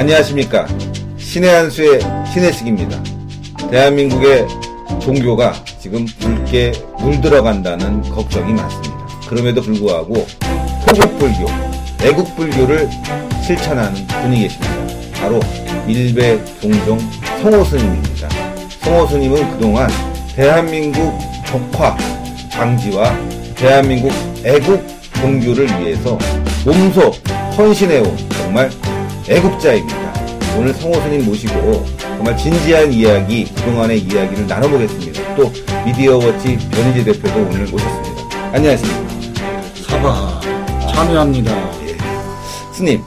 안녕하십니까. 신의 한수의 신혜식입니다. 대한민국의 종교가 지금 붉게 물들어간다는 걱정이 많습니다. 그럼에도 불구하고 호국불교, 애국불교를 실천하는 분이 계십니다. 바로 일베 종종 성호 스님입니다. 성호 스님은 그동안 대한민국 적화 방지와 대한민국 애국 종교를 위해서 몸소 헌신해온 정말 애국자입니다. 오늘 성호 스님 모시고 정말 진지한 이야기, 그동안의 이야기를 나눠보겠습니다. 또 미디어워치 변희재 대표도 오늘 오셨습니다. 안녕하십니까. 사바 참여합니다. 예. 스님,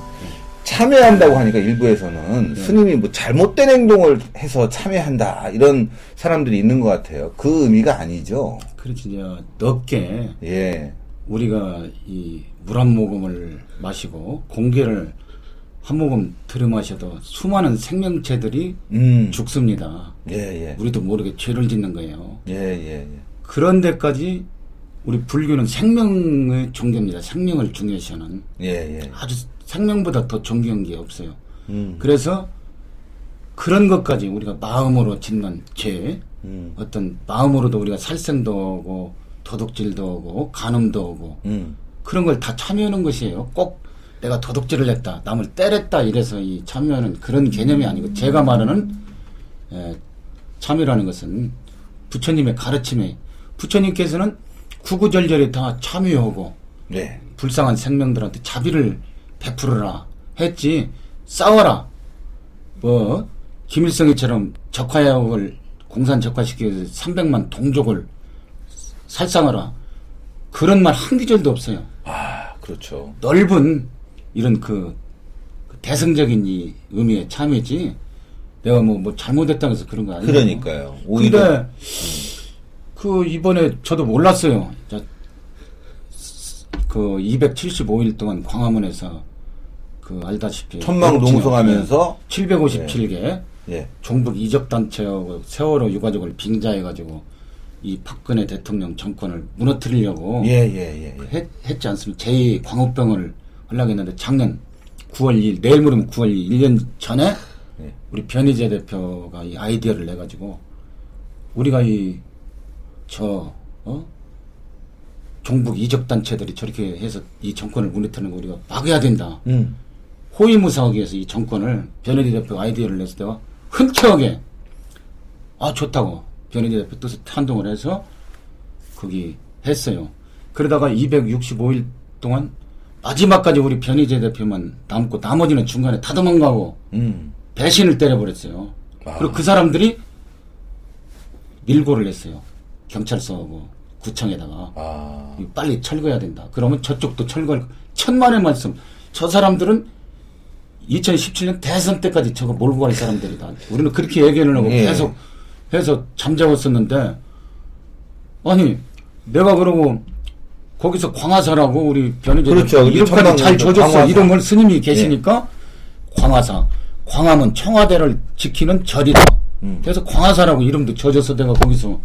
참여한다고 하니까 일부에서는 스님이 뭐 잘못된 행동을 해서 참여한다 이런 사람들이 있는 것 같아요. 그 의미가 아니죠. 그렇지 이제 넓게 예, 우리가 이 물 한 모금을 마시고 공기를 한 모금 들이마셔도 수많은 생명체들이 음, 죽습니다. 예, 예, 우리도 모르게 죄를 짓는 거예요. 예, 예, 예. 그런 데까지 우리 불교는 생명의 종교입니다. 생명을 중요시하는 예, 예. 아주 생명보다 더 존경한 게 없어요. 음, 그래서 그런 것까지 우리가 마음으로 짓는 죄, 음, 어떤 마음으로도 우리가 살생도 하고 도둑질도 하고 간음도 하고 음, 그런 걸 다 참여하는 것이에요. 꼭 내가 도둑질을 했다, 남을 때렸다 이래서 이 참여하는 그런 개념이 아니고 제가 말하는 에, 참여라는 것은 부처님의 가르침에 부처님께서는 구구절절에 다 참여하고 네, 불쌍한 생명들한테 자비를 베풀어라 했지 싸워라 뭐 김일성이처럼 적화역을 공산 적화시켜서 300만 동족을 살상하라 그런 말 한 기절도 없어요. 아, 그렇죠. 넓은 이런 그, 그 대승적인 이 의미의 참여지 내가 뭐, 뭐 잘못했다고 해서 그런 거 아니에요. 그러니까요. 오히려 근데 그 이번에 저도 몰랐어요. 자, 그 275일 동안 광화문에서 그 알다시피 천막 농성하면서 757개 예, 종북 이적 단체하고 세월호 유가족을 빙자해가지고 이 박근혜 대통령 정권을 무너뜨리려고 예, 예, 예, 예. 했, 했지 않습니까? 제2 광우병을 하려고 했는데 작년 9월 2일, 내일 모레면 9월 2일, 1년 전에 예. 우리 변희재 대표가 이 아이디어를 내 가지고 우리가 이, 저, 어? 종북 이적 단체들이 저렇게 해서 이 정권을 무너뜨리는 거 우리가 막아야 된다. 음, 호위무사하기 위해서 이 정권을 변희재 대표 아이디어를 냈을 때가 흔쾌하게 아 좋다고 변희재 대표 뜻을 찬동을 해서 거기 했어요. 그러다가 265일 동안 마지막까지 우리 변희재 대표만 남고 나머지는 중간에 다 도망가고 음, 배신을 때려버렸어요. 아. 그리고 그 사람들이 밀고를 했어요. 경찰서하고 구청에다가 아, 빨리 철거해야 된다. 그러면 저쪽도 철거할 천만의 말씀. 저 사람들은 2017년 대선 때까지 저거 몰고 갈 사람들이다. 우리는 그렇게 얘기를 하고 예. 계속 해서 잠자웠었는데 아니 내가 그러고 거기서 광화사라고 우리 변희재 그렇죠. 이름까지 잘 줘줬어. 광화사. 예. 이름을 스님이 계시니까 광화사. 광화문 청와대를 지키는 절이다. 음. 그래서 광화사라고 이름도 줘줘서 내가 거기서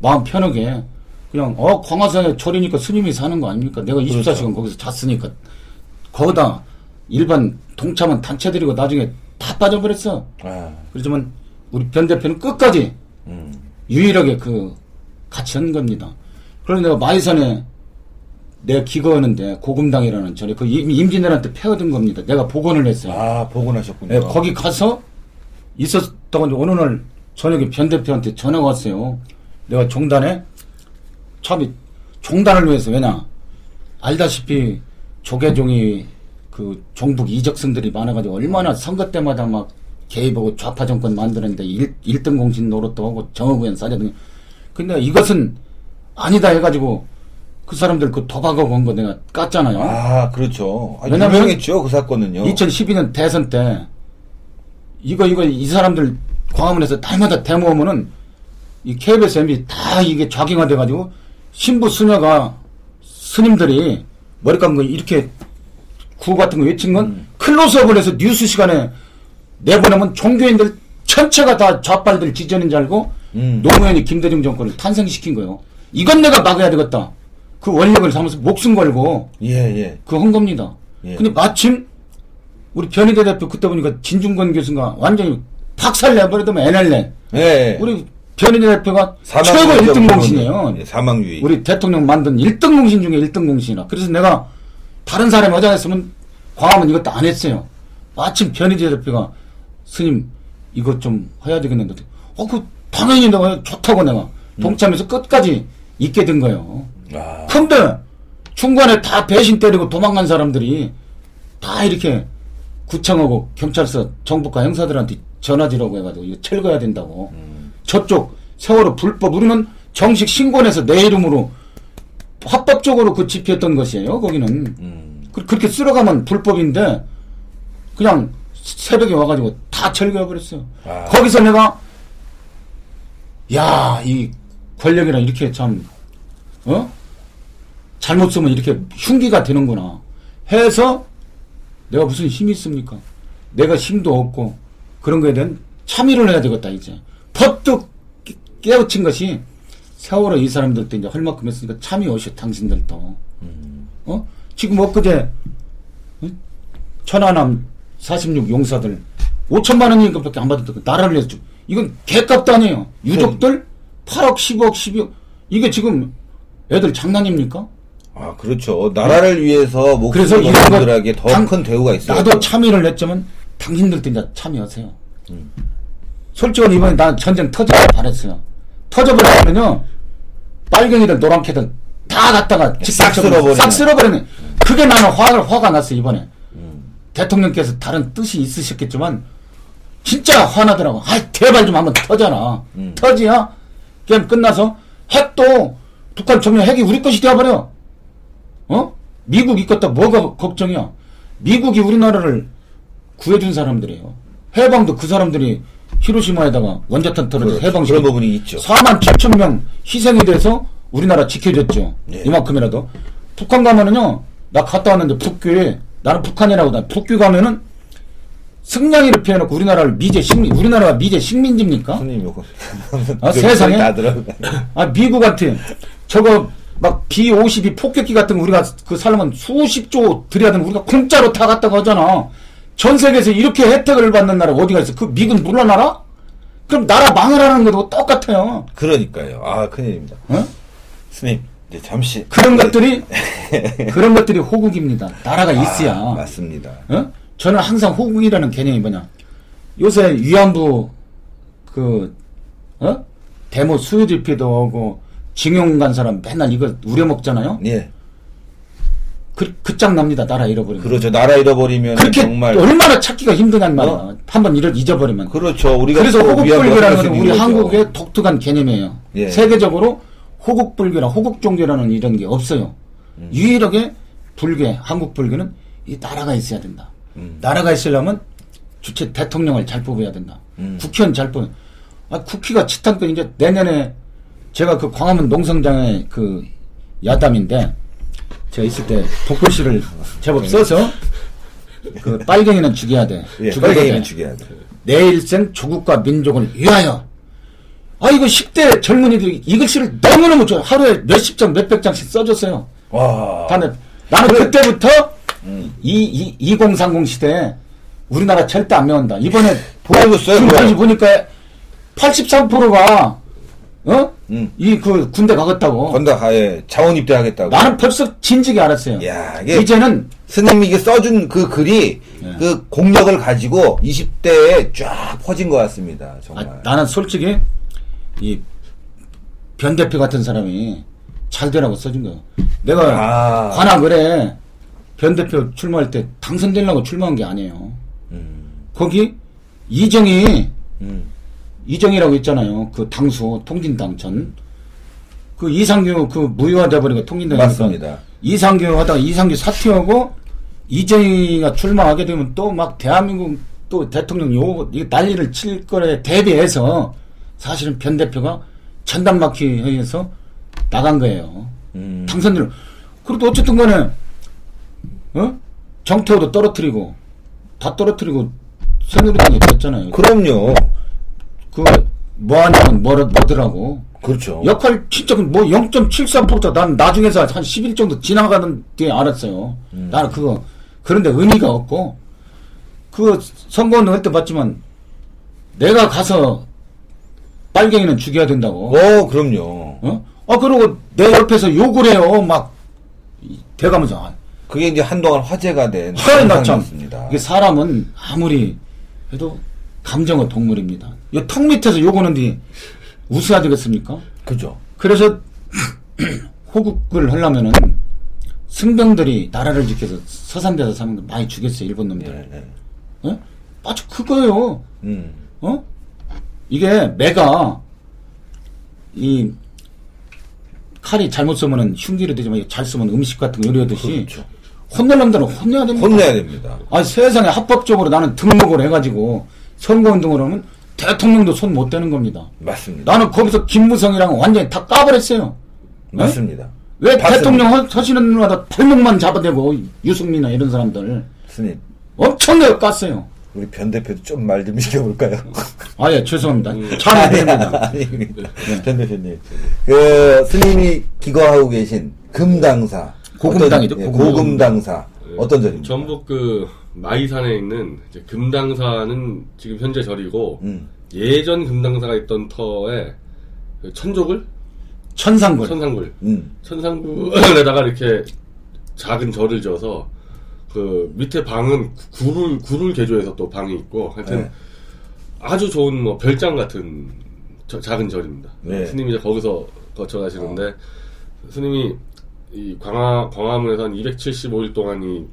마음 편하게 그냥 어 광화사에 절이니까 스님이 사는 거 아닙니까? 내가 24시간 그렇죠. 거기서 잤으니까 거기다 일반 동참은 단체들이고 나중에 다 빠져버렸어. 아, 그렇지만 우리 변 대표는 끝까지 음, 유일하게 그 같이 한 겁니다. 그래서 내가 마이산에 내가 기거하는데 고금당이라는 절에 그 임- 임진왜란때 패어든 겁니다. 내가 복원을 했어요. 아, 복원하셨군요. 예, 거기 가서 있었다가 어느 날 저녁에 변 대표한테 전화가 왔어요. 내가 종단에 참이 종단을 위해서 왜냐 알다시피 조계종이 그 종북 이적승들이 많아가지고 얼마나 선거 때마다 막 개입하고 좌파 정권 만드는데 일, 1등 공신 노릇도 하고 정의구현 싸려더니 근데 이것은 아니다 해가지고 그 사람들 그 도박하고 온거 내가 깠잖아요. 아, 그렇죠. 아, 왜냐면 유명했죠, 그 사건은요. 2012년 대선 때 이거 이거 이 사람들 광화문에서 날마다 데모하면은 이 KBS MB 다 이게 좌경화돼 가지고 신부 수녀가 스님들이 머리 감은 거 이렇게 구호 같은 거 외친 건 클로즈업을 해서 뉴스 시간에 내보내면 종교인들 전체가 다 좌빨들 지전인 줄 알고 음. 노무현이 김대중 정권을 탄생시킨 거예요. 이건 내가 막아야 되겠다. 그 원력을 삼아서 목숨 걸고 예, 예. 그한 겁니다. 예. 근데 마침 우리 변희대 대표 그때 보니까 진중권 교수가 완전히 박살 내버리더만 NLL. 예. 우리 변희대 대표가 최고 유의자 1등 부분은, 공신이에요. 예, 사망유의. 우리 대통령 만든 1등 공신 중에 1등 공신이라. 그래서 내가 다른 사람이 어장했으면 광화문 이것도 안 했어요. 마침 변희재 대표가 스님 이것 좀 해야 되겠는데. 어, 그 당연히 내가 좋다고 내가 동참해서 끝까지 있게 된 거예요. 아, 근데 중간에 다 배신 때리고 도망간 사람들이 다 이렇게 구청하고 경찰서 정부과 형사들한테 전화지라고 해가지고 이거 철거해야 된다고. 저쪽 세월호 불법 우리는 정식 신고해서 내 이름으로 합법적으로 그 집회했던 것이에요. 거기는 음. 그, 그렇게 쓸어가면 불법인데 그냥 새벽에 와가지고 다 철거해 버렸어요. 아. 거기서 내가 야 이 권력이랑 이렇게 참 어? 잘못 쓰면 이렇게 흉기가 되는구나 해서 내가 무슨 힘이 있습니까? 내가 힘도 없고 그런 거에 대한 참여를 해야 되겠다 이제 퍼뜩 깨- 깨우친 것이 세월호 이 사람들도 이제 할 만큼 했으니까 참여 오셔 당신들도 어? 지금 엊그제 응? 천안함 46 용사들 5천만 원인가밖에 안 받았다고 나라를 위해서 주- 이건 개값도 아니에요 유족들 8억 10억 12억 이게 지금 애들 장난입니까? 아, 그렇죠. 나라를 위해서 목숨을 건거 분들에게 더 당- 큰 대우가 있어요. 나도 참여를 했지만 당신들도 이제 참여하세요. 솔직히 이번에 난 전쟁 터지길 바랬어요. 터져버리면요 빨갱이들 노랑캐들 다 갖다가 싹 쓸어버리네. 싹 쓸어버리네. 그게 나는 화가 화가 났어 이번에. 대통령께서 다른 뜻이 있으셨겠지만 진짜 화나더라고. 아 대발 좀 한번 터져라. 음. 터지야 그냥 끝나서 핵도 북한 정면 핵이 우리 것이 되어버려. 어? 미국 있겠다 뭐가 걱정이야? 미국이 우리나라를 구해준 사람들이에요. 해방도 그 사람들이 히로시마에다가 원자탄 떨어져서 그렇죠. 해방시켜. 그런 부분이 있죠. 4만 7천 명 희생이 돼서 우리나라 지켜줬죠. 예. 이만큼이라도. 북한 가면은요, 나 갔다 왔는데 북교에, 나는 북한이라고, 나 북교 가면은 승냥이를 피워놓고 우리나라를 미제 식민, 우리나라가 미제 식민지입니까? 손님 요거. 아, 세상에? 아, 미국한테 저거 막 B-52 폭격기 같은 거 우리가 그 살려면 수십 조 들여야 되는 우리가 공짜로 다 갔다가 하잖아. 전 세계에서 이렇게 혜택을 받는 나라 어디가 있어? 그 미군 물러나라? 그럼 나라 망하라는 것도 똑같아요. 그러니까요. 아, 큰일입니다. 어? 스님, 이제 잠시. 그런 것들이 그런 것들이 호국입니다. 나라가 있어야. 아, 맞습니다. 어? 저는 항상 호국이라는 개념이 뭐냐? 요새 위안부 그 어? 데모 수요 집회도 오고 징용 간 사람 맨날 이거 우려먹잖아요. 예. 그 끝장 납니다. 나라 잃어버리면. 그렇죠. 나라 잃어버리면 그렇게 정말. 얼마나 찾기가 힘드냔 말이야. 어? 한번 잃어 잊어버리면. 그렇죠. 우리가 그래서 호국불교라는 있는 우리. 한국의 독특한 개념이에요. 예. 세계적으로 호국불교나 호국종교라는 이런 게 없어요. 음. 유일하게 불교, 한국 불교는 이 나라가 있어야 된다. 음. 나라가 있으려면 주체 대통령을 잘 뽑아야 된다. 음. 국회의원 잘 뽑아. 아, 국회가 치탄권 이제 내년에 제가 그 광화문 농성장의 그 야담인데 제가 있을 때 복글씨를 제법 써서 그 빨갱이는 죽여야 돼. 예, 죽여야 빨갱이는 돼. 죽여야 돼. 내 일생 조국과 민족을 위하여. 아, 이거 10대 젊은이들이 이 글씨를 너무너무 좋아. 하루에 몇십 장, 몇백 장씩 써줬어요. 와. 다음에 나는 그래. 그때부터 음. 이, 이, 2030 시대에 우리나라 절대 안 메운다. 이번에 보여줬어요, 지금 그거. 다시 보니까 83%가 어? 음. 이그 군대 가겠다고. 건다 가에 자원 입대하겠다고. 나는 벌써 진즉에 알았어요. 야, 이게 이제는 스님이 이게 써준 그 글이 예. 그 공력을 가지고 20대에 쫙 퍼진 것 같습니다. 아, 정말. 나는 솔직히 이 변 대표 같은 사람이 잘 되라고 써준 거야. 내가 아. 관악을에 변 대표 출마할 때 당선되려고 출마한 게 아니에요. 음, 거기 이정희 음. 이정희라고 있잖아요. 그 당수 통진당 전. 그 이상규 그 무효화돼 버리고 통진당 맞습니다. 이상규 하다가 이상규 사퇴하고 이정희가 출마하게 되면 또 막 대한민국 또 대통령 요 난리를 칠 거에 대비해서 사실은 변 대표가 전담 막히 회의에서 나간 거예요. 음. 당선을 그래도 어쨌든 간에 어? 정태호도 떨어뜨리고 다 떨어뜨리고 새누리당이 됐잖아요. 그럼요. 그 뭐하냐면 뭐, 뭐더라고. 그렇죠. 역할 진짜 뭐 0.73%다. 난 나중에서 한 10일 정도 지나가는 게 알았어요. 음. 나는 그거 그런데 의미가 없고 그 선거는 그때 봤지만 내가 가서 빨갱이는 죽여야 된다고. 어, 그럼요. 어? 아 그러고 내 옆에서 욕을 해요. 막 이- 대가면서 아, 그게 이제 한동안 화제가 된 하이 나참. 이게 사람은 아무리 해도 감정은 동물입니다. 이턱 밑에서 욕하는데 웃어야 되겠습니까? 그죠? 그래서 호국을 하려면은 승병들이 나라를 지켜서 서산대에서 사는 거 많이 죽였어요 일본 놈들. 예, 예. 어? 아주 그거예요. 음. 어? 이게 매가 이 칼이 잘못 쓰면은 흉기로 되지만 잘 쓰면 음식 같은 거 요리하듯이 그렇죠. 혼낼 놈들은 혼내야 됩니다. 혼내야 됩니다. 아 세상에 합법적으로 나는 등록을 해가지고 선거운동을 하면 대통령도 손 못 대는 겁니다. 맞습니다. 나는 거기서 김무성이랑 완전히 다 까버렸어요. 네? 맞습니다. 왜 봤습니다. 대통령 하- 하시는 누나다 발목만 잡아대고 유승민이나 이런 사람들 스님, 엄청나게 깠어요. 우리 변 대표도 좀 말 좀 시켜볼까요? 아 예 죄송합니다. 아니, 잘못됩니다. 아닙니다. 네. 변 대표님. 그, 스님이 기거하고 계신 금당사. 고금당이죠, 어떤- 예, 고금. 고금당사. 어떤 절입니까? 전북 그 마이산에 있는 이제 금당사는 지금 현재 절이고 음. 예전 금당사가 있던 터에 그 천조굴, 천상골. 천상굴, 음. 천상굴에다가 이렇게 작은 절을 지어서 그 밑에 방은 굴을 굴을 개조해서 또 방이 있고 하여튼 네. 아주 좋은 뭐 별장 같은 저- 작은 절입니다. 네. 스님이 이제 거기서 거쳐 가시는데 스님이 이 광화 광화문에서 한 275일 동안 이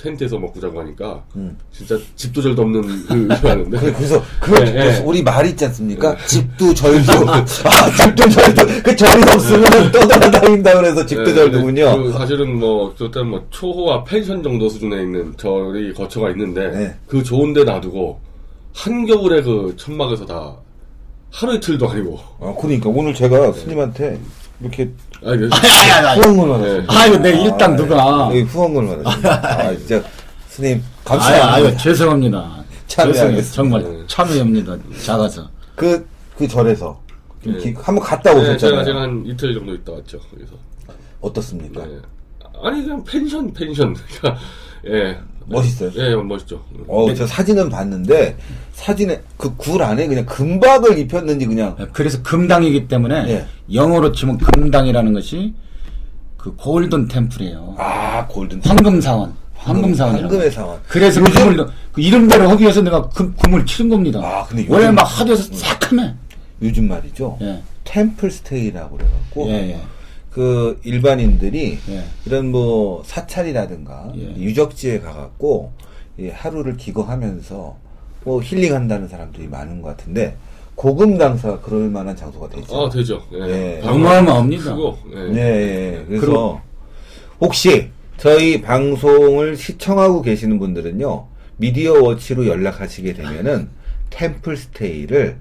텐트에서 먹고 자고 하니까 음. 진짜 집도 절도 없는 그 하는데 그래, 그래서 그 네, 네. 우리 말 있지 않습니까? 집도 절도 아 집도 절도 그 절이 없으면 떠돌아다닌다 그래서 집도 네, 절도군요. 그 사실은 뭐 그때 뭐 초호와 펜션 정도 수준에 있는 절이 거처가 있는데 네. 그 좋은데 놔두고 한겨울에 그 천막에서 다 하루 이틀도 아니고 아 그러니까 오늘 제가 스님한테 이렇게 아, 그- 후원을 받았습니다. 아유, 내 일당 누가. 여기 후원을 받았습니다. 아 진짜 스님 아유, 감사합니다. 아유, 죄송합니다. 참여하겠습니다. 죄송해요. 정말 네. 참여합니다. 작아서. 그, 그 절에서 좀 네. 기- 한번 갔다 네, 오셨잖아요. 제가, 제가 한 이틀 정도 있다 왔죠. 거기서. 어떻습니까? 네. 아니 그냥 펜션 펜션. 그러니까, 예. 멋있어요? 예, 멋있죠. 어, 저 사진은 봤는데 사진에 그 굴 안에 그냥 금박을 입혔는지 그냥 그래서 금당이기 때문에 예. 영어로 치면 금당이라는 것이 그 골든 템플이에요. 아 골든 황금 사원. 황금 사원이라고. 황금의 사원. 그래서 그 금을, 그 이름대로 하기 위해서 내가 금, 금을 치른 겁니다. 아, 근데 원래 요즘- 막 하도해서 새카매. 요즘 말이죠. 예. 템플 스테이라고 그래갖고 예, 예. 그 일반인들이 예. 이런 뭐 사찰이라든가 예. 유적지에 가갖고 이 하루를 기거하면서 뭐 힐링한다는 사람들이 많은 것 같은데 고금 당사가 그럴 만한 장소가 되죠. 아, 되죠. 예. 예. 어마어마합니다. 크고, 예. 네, 예. 그래서 그리고- 혹시 저희 방송을 시청하고 계시는 분들은요 미디어 워치로 연락하시게 되면은 템플 스테이를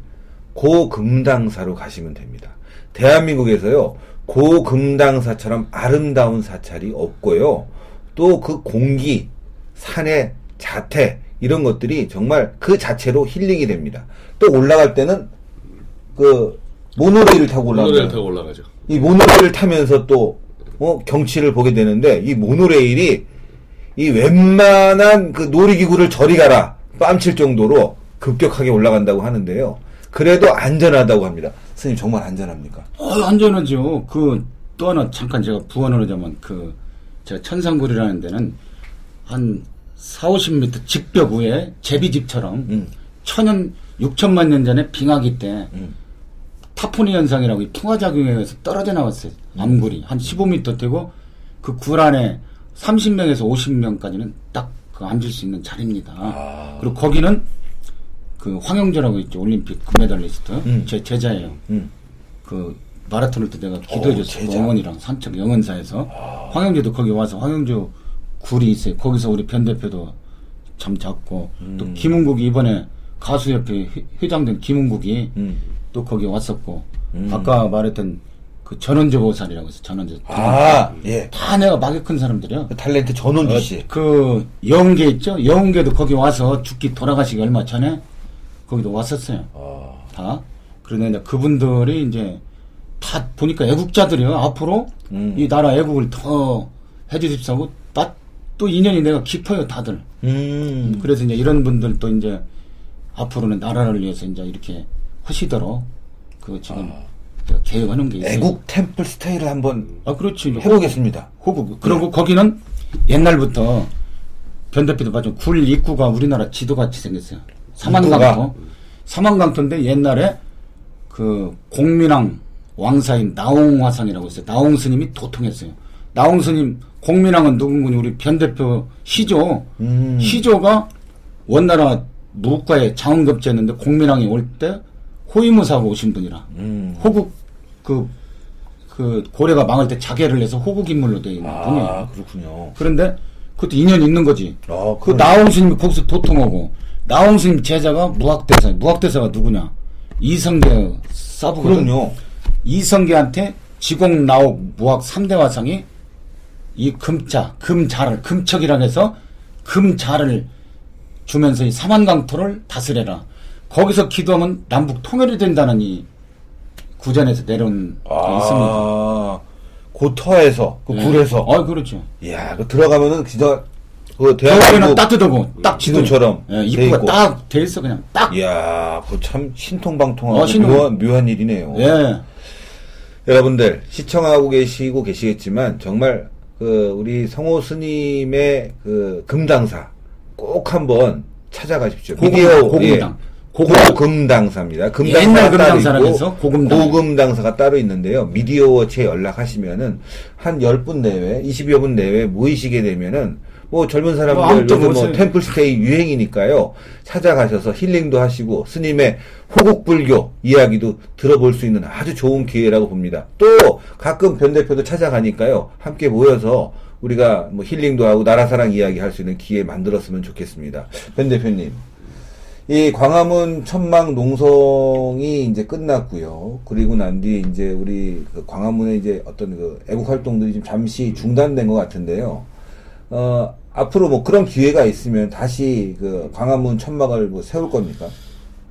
고금당사로 가시면 됩니다. 대한민국에서요 고금당사처럼 아름다운 사찰이 없고요 또 그 공기, 산의 자태 이런 것들이 정말 그 자체로 힐링이 됩니다. 또 올라갈 때는 그 모노레일을 타고 모노레일 타고 올라가죠. 이 모노레일을 타면서 또 어, 경치를 보게 되는데 이 모노레일이 이 웬만한 그 놀이기구를 저리 가라 뺨칠 정도로 급격하게 올라간다고 하는데요. 그래도 안전하다고 합니다. 스님 정말 안전합니까? 어, 안전하죠. 그, 또 하나 잠깐 제가 부언을 하자면, 그, 제가 천상굴이라는 데는 한 4, 50m 직벽 위에 제비집처럼 음. 천연, 6천만 년 전에 빙하기 때 음. 타포니 현상이라고 이 풍화작용에 의해서 떨어져 나왔어요. 암굴이. 한 15m 되고 그 굴 안에 30명에서 50명까지는 딱 그 앉을 수 있는 자리입니다. 아. 그리고 거기는 그 황영조라고 있죠. 올림픽 금메달리스트. 음. 제 제자예요. 음. 그 마라톤을 때 내가 기도해줬어요. 제자. 어머니랑 산책 영원사에서 황영주도 거기 와서 황영주 굴이 있어요. 거기서 우리 변 대표도 참 잡고 또 음. 김은국이 이번에 가수협회 회- 회장된 김은국이 음. 또 거기 왔었고 음. 아까 말했던 그 전원조 보살이라고 해서 전원조 아, 예. 다 내가 막이 큰 사람들이야. 그 탤런트 전원주 씨. 그 영계 있죠? 영계도 거기 와서 죽기 돌아가시기 얼마 전에 거기도 왔었어요. 아, 다. 그런데 이제 그분들이 이제 다 보니까 애국자들이요. 앞으로 음. 이 나라 애국을 더 해주십사고 딱또 인연이 내가 깊어요, 다들. 음. 그래서 이제 이런 분들도 이제 앞으로는 나라를 위해서 이제 이렇게 하시도록 그 지금 제가 계획하는 게 있어요. 애국 템플 스테이를 한번 아, 그렇지. 해보겠습니다. 호국. 그리고 거기는 옛날부터 변대피도 봐좀 굴 입구가 우리나라 지도같이 생겼어요. 사만강토. 사만강토인데 옛날에 그 공민왕 왕사인 나홍화상이라고 있어요. 나홍 스님이 도통했어요. 나홍 스님 공민왕은 누군군요? 우리 변 대표 시조. 음. 시조가 원나라 무과에 장원급제였는데 공민왕이 올 때 호위무사하고 오신 분이라. 음. 호국 그, 그 고려가 망할 때 자계를 해서 호국 인물로 되어 있는 분이에요. 아, 그렇군요. 그런데 그것도 인연이 있는 거지. 아, 그 나홍 스님이 거기서 도통하고 나홍스님 제자가 무학대사. 무학대사가 누구냐? 이성계 사부거든. 그럼요. 이성계한테 지공 나옥 무학 3대 화상이 이 금자, 금자를 금척이라 해서 금자를 주면서 이 사만강토를 다스려라. 거기서 기도하면 남북 통일이 된다는 이 구전에서 내려온 게 있습니다. 아, 고터에서, 그 예. 굴에서. 아, 그렇죠. 이야, 그 들어가면은 진짜, 그 대한민국 따뜻하고 딱 지도처럼 예, 돼 입구가. 딱 돼 있어 그냥 딱. 이야, 그참 신통방통하고 어, 신통- 묘한, 묘한 일이네요. 예. 여러분들 시청하고 계시고 계시겠지만 정말 그 우리 성호 스님의 그 금당사 꼭 한번 찾아가십시오. 고금- 미디어 고금당. 예. 고금- 고금당사입니다. 금당사가 따로 있고 고금당. 고금당사가 따로 있는데요. 미디어워치에 연락하시면은 한 10분 내외, 20여 분 내외 모이시게 되면은 뭐 젊은 뭐 사람들 아무튼 요즘 뭐. 템플스테이 유행이니까요. 찾아가셔서 힐링도 하시고 스님의 호국불교 이야기도 들어볼 수 있는 아주 좋은 기회라고 봅니다. 또 가끔 변 대표도 찾아가니까요. 함께 모여서 우리가 뭐 힐링도 하고 나라사랑 이야기 할 수 있는 기회 만들었으면 좋겠습니다. 변 대표님. 이 광화문 천막 농성이 이제 끝났고요. 그리고 난 뒤 이제 우리 그 광화문에 이제 어떤 그 애국 활동들이 좀 잠시 중단된 것 같은데요. 어, 앞으로 뭐 그런 기회가 있으면 다시 그 광화문 천막을 뭐 세울 겁니까?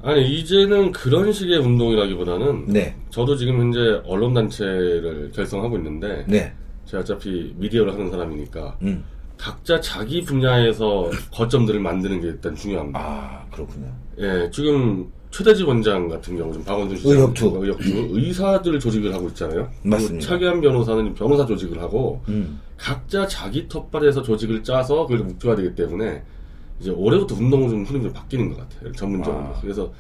아니 이제는 그런 식의 운동이라기보다는 네. 저도 지금 현재 언론 단체를 결성하고 있는데 네. 제가 어차피 미디어를 하는 사람이니까 음. 각자 자기 분야에서 거점들을 만드는 게 일단 중요합니다. 아, 그렇군요. 예, 지금 최대지 원장 같은 경우 좀 박원순 씨 의협주. 의협주 의사들 조직을 하고 있잖아요. 맞습니다. 차기한 변호사는 변호사 조직을 하고 음. 각자 자기 텃밭에서 조직을 짜서 그걸 묵줘야 되기 때문에 이제 올해부터 운동은 좀 흐름이 좀 바뀌는 것 같아요. 전문적으로. 아. 그래서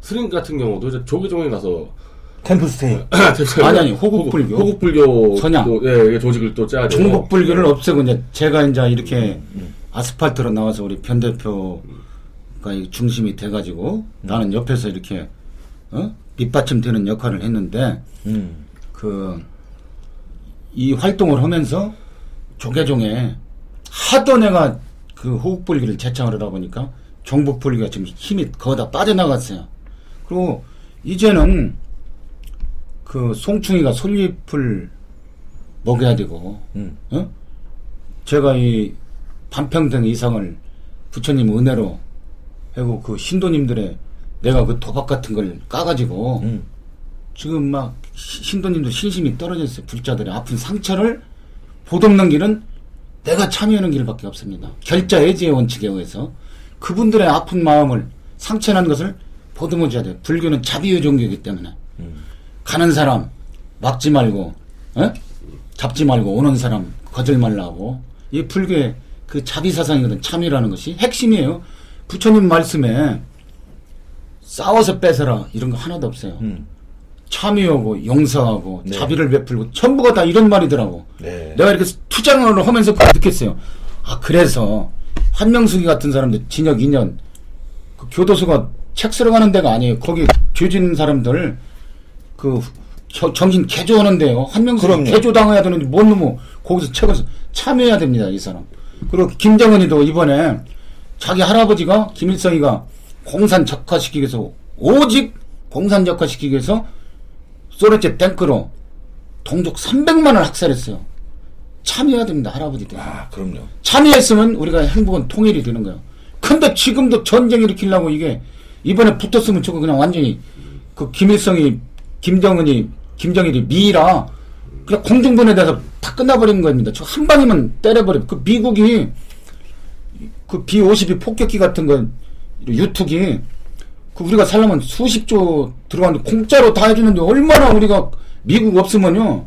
스님 같은 경우도 이제 조계종에 가서 템플스테이. 아니, 아니, 호국불교. 호국불교 선양. 또, 예, 예, 조직을 또 짜야 돼요. 종북불교를 없애고 이제 제가 이제 이렇게 아스팔트로 나와서 우리 변 대표 가이 중심이 돼가지고 나는 옆에서 이렇게 어? 밑받침 되는 역할을 했는데 음. 그이 활동을 하면서 조계종에 하도 내가 그 호국불교를 제창을 하다 보니까 종북불교가 지금 힘이 거다 빠져나갔어요. 그리고 이제는 그 송충이가 솔잎을 먹여야 되고, 음. 어? 제가 이 반평등 이상을 부처님 은혜로 하고 그 신도님들의 내가 그 도박 같은 걸 까가지고 음. 지금 막 시- 신도님도 신심이 떨어졌어요. 불자들의 아픈 상처를 보듬는 길은 내가 참여하는 길밖에 없습니다. 결자 해지의 원칙에 의해서 그분들의 아픈 마음을 상처난 것을 보듬어줘야 돼요. 불교는 자비의 종교이기 때문에 가는 사람 막지 말고 어? 잡지 말고 오는 사람 거절 말라고 이 불교의 그 자비 사상이거든 참이라는 것이 핵심이에요. 부처님 말씀에 싸워서 뺏어라 이런 거 하나도 없어요. 음. 참여하고 용서하고 네. 자비를 베풀고 전부가 다 이런 말이더라고. 네. 내가 이렇게 투쟁을 하면서 느꼈어요. 아 그래서 한명숙이 같은 사람들 징역 2년 그 교도소가 책 쓰러 가는 데가 아니에요. 거기 죄진 사람들 그 저- 정신 개조하는데요. 한명숙이. 개조당해야 되는데 뭔 놈의 거기서 책을 써- 참여해야 됩니다. 이 사람. 그리고 김정은이도 이번에 자기 할아버지가 김일성이가 공산 적화시키기 위해서 오직 공산 적화시키기 위해서 소련제 탱크로 동족 300만을 학살했어요. 참여해야 됩니다. 할아버지들. 아, 그럼요. 참여했으면 우리가 행복은 통일이 되는 거예요. 근데 지금도 전쟁 일으키려고 이게 이번에 붙었으면 저거 그냥 완전히 그 김일성이 김정은이 김정일이 미라 그냥 공중분해돼서 다 끝나버리는 겁니다. 저 한 방이면 때려버려. 그 미국이 그 B52 폭격기 같은 건 유투기 그 우리가 살려면 수십조 들어가는데 공짜로 다 해주는데 얼마나 우리가 미국 없으면요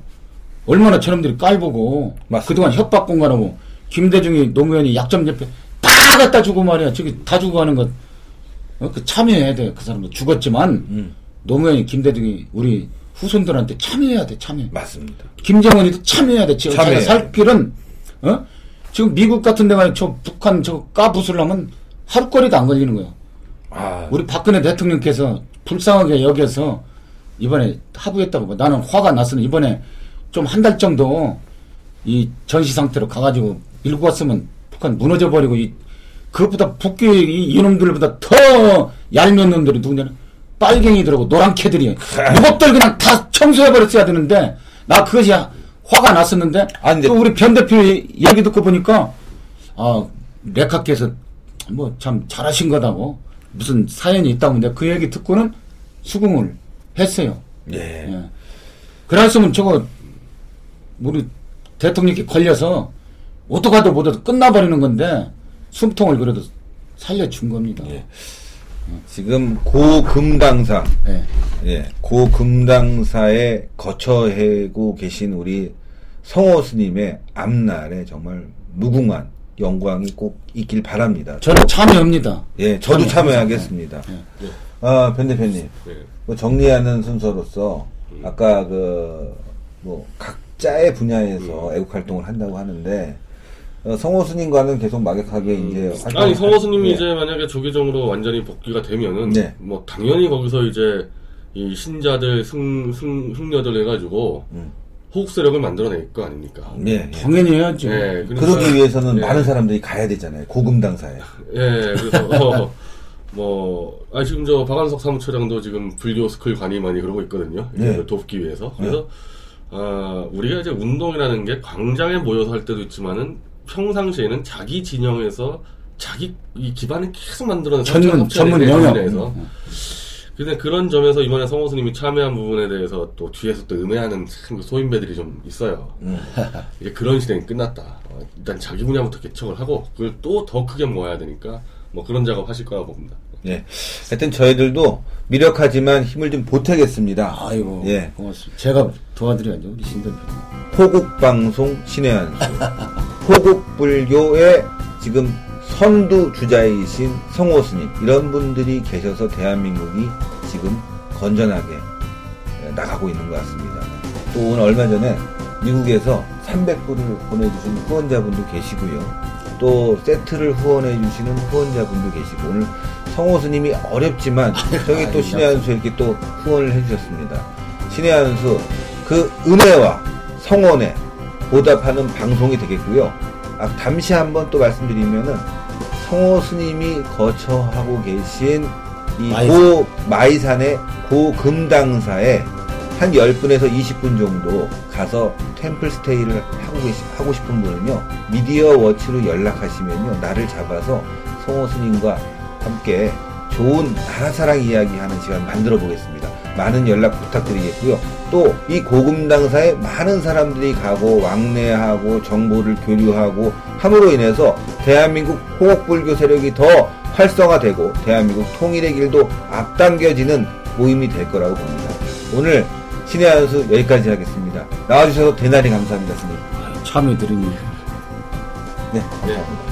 얼마나 저놈들이 깔보고 맞습니다. 그동안 협박 공간하고 김대중이 노무현이 약점 옆에 다 갖다 주고 말이야 저기 다 주고 가는 것 어, 그 참여해야 돼 그 사람도 죽었지만 음. 노무현이 김대중이 우리 후손들한테 참여해야 돼 참여 맞습니다. 김정은이도 참여해야 돼. 지금 참여해야 자기가 살 길은 어? 지금 미국 같은 데가 저 북한 저 까부수려면 하루거리도 안 걸리는 거야. 아, 우리 박근혜 대통령께서 불쌍하게 여겨서 이번에 합의했다고 봐. 나는 화가 났으니 이번에 좀 한 달 정도 이 전시 상태로 가가지고 밀고 왔으면 북한 무너져 버리고 이 그것보다 북교 이 이놈들보다 더 얄미운 놈들이 누구냐면 빨갱이들하고 노랑캐들이 이것들 그냥 다 청소해 버렸어야 되는데 나 그것이 화가 났었는데 아니, 근데- 또 우리 변 대표 얘기 듣고 보니까 아 레카께서 뭐 참 잘하신 거다고 무슨 사연이 있다고 근데 그 얘기 듣고는 수긍을 했어요. 예. 예. 그랬으면 저거 우리 대통령께 걸려서 어떡하도 못해도 끝나버리는 건데 숨통을 그래도 살려준 겁니다. 예. 지금 고금당사, 예. 예, 고금당사에 거처해고 계신 우리 성호 스님의 앞날에 정말 무궁한 영광이 꼭 있길 바랍니다. 저는 참여합니다. 예, 저도 참여. 참여하겠습니다. 예. 아, 변 대표님. 네. 뭐 정리하는 순서로서 아까 그 뭐 각자의 분야에서 애국 활동을 한다고 하는데 어, 성호 스님과는 계속 막역하게 이제 활동을 아니 성호 스님이 예. 이제 만약에 조계종으로 완전히 복귀가 되면은 네. 뭐 당연히 거기서 이제 이 신자들 승, 승, 승려들 해가지고 음. 호국 세력을 만들어낼 거 아닙니까? 예, 예. 당연히 해야죠. 예, 그러니까- 그러기 위해서는 예. 많은 사람들이 가야 되잖아요. 고금당사에. 예, 그래서 어, 뭐, 아 지금 저 박한석 사무처장도 지금 불교 스쿨 관이 많이 그러고 있거든요. 네. 돕기 위해서. 그래서 아 우리가 이제 운동이라는 게 광장에 모여서 할 때도 있지만은 평상시에는 자기 진영에서 자기 이 기반을 계속 만들어내는 전문- 전문 영역. 에서 근데 그런 점에서 이번에 성호 스님이 참여한 부분에 대해서 또 뒤에서 또 음해하는 참 소인배들이 좀 있어요. 음. 이제 그런 시대는 끝났다. 어, 일단 자기 분야부터 개척을 하고 그걸 또 더 크게 모아야 되니까 뭐 그런 작업 하실 거라고 봅니다. 예. 하여튼 저희들도 미력하지만 힘을 좀 보태겠습니다. 아이고 예. 고맙습니다. 제가 도와드려야죠 우리 신 대표. 호국방송 신의 한수. 호국불교의 지금 선두 주자이신 성호 스님. 이런 분들이 계셔서 대한민국이 지금 건전하게 나가고 있는 것 같습니다. 또 오늘 얼마 전에 미국에서 300불을 보내주신 후원자분도 계시고요. 또 세트를 후원해 주시는 후원자분도 계시고 오늘 성호 스님이 어렵지만 저기 또 신의 한수 이렇게 또 후원을 해주셨습니다. 신의 한수 그 은혜와 성원에 보답하는 방송이 되겠고요. 아, 잠시 한번 또 말씀드리면은 성호 스님이 거처하고 계신 이. 고 마이산의 고 금당사에 한 10분에서 20분 정도 가서 템플 스테이를 하고 계시, 하고 싶은 분은요, 미디어 워치로 연락하시면요, 나를 잡아서 성호 스님과 함께 좋은 나라사랑 이야기 하는 시간 만들어 보겠습니다. 많은 연락 부탁드리겠고요. 또 이 고금당사에 많은 사람들이 가고 왕래하고 정보를 교류하고 함으로 인해서 대한민국 호국불교 세력이 더 활성화되고 대한민국 통일의 길도 앞당겨지는 모임이 될 거라고 봅니다. 오늘 신의 한수 여기까지 하겠습니다. 나와주셔서 대단히 감사합니다, 스님. 참여드립니다. 네, 감사합니다.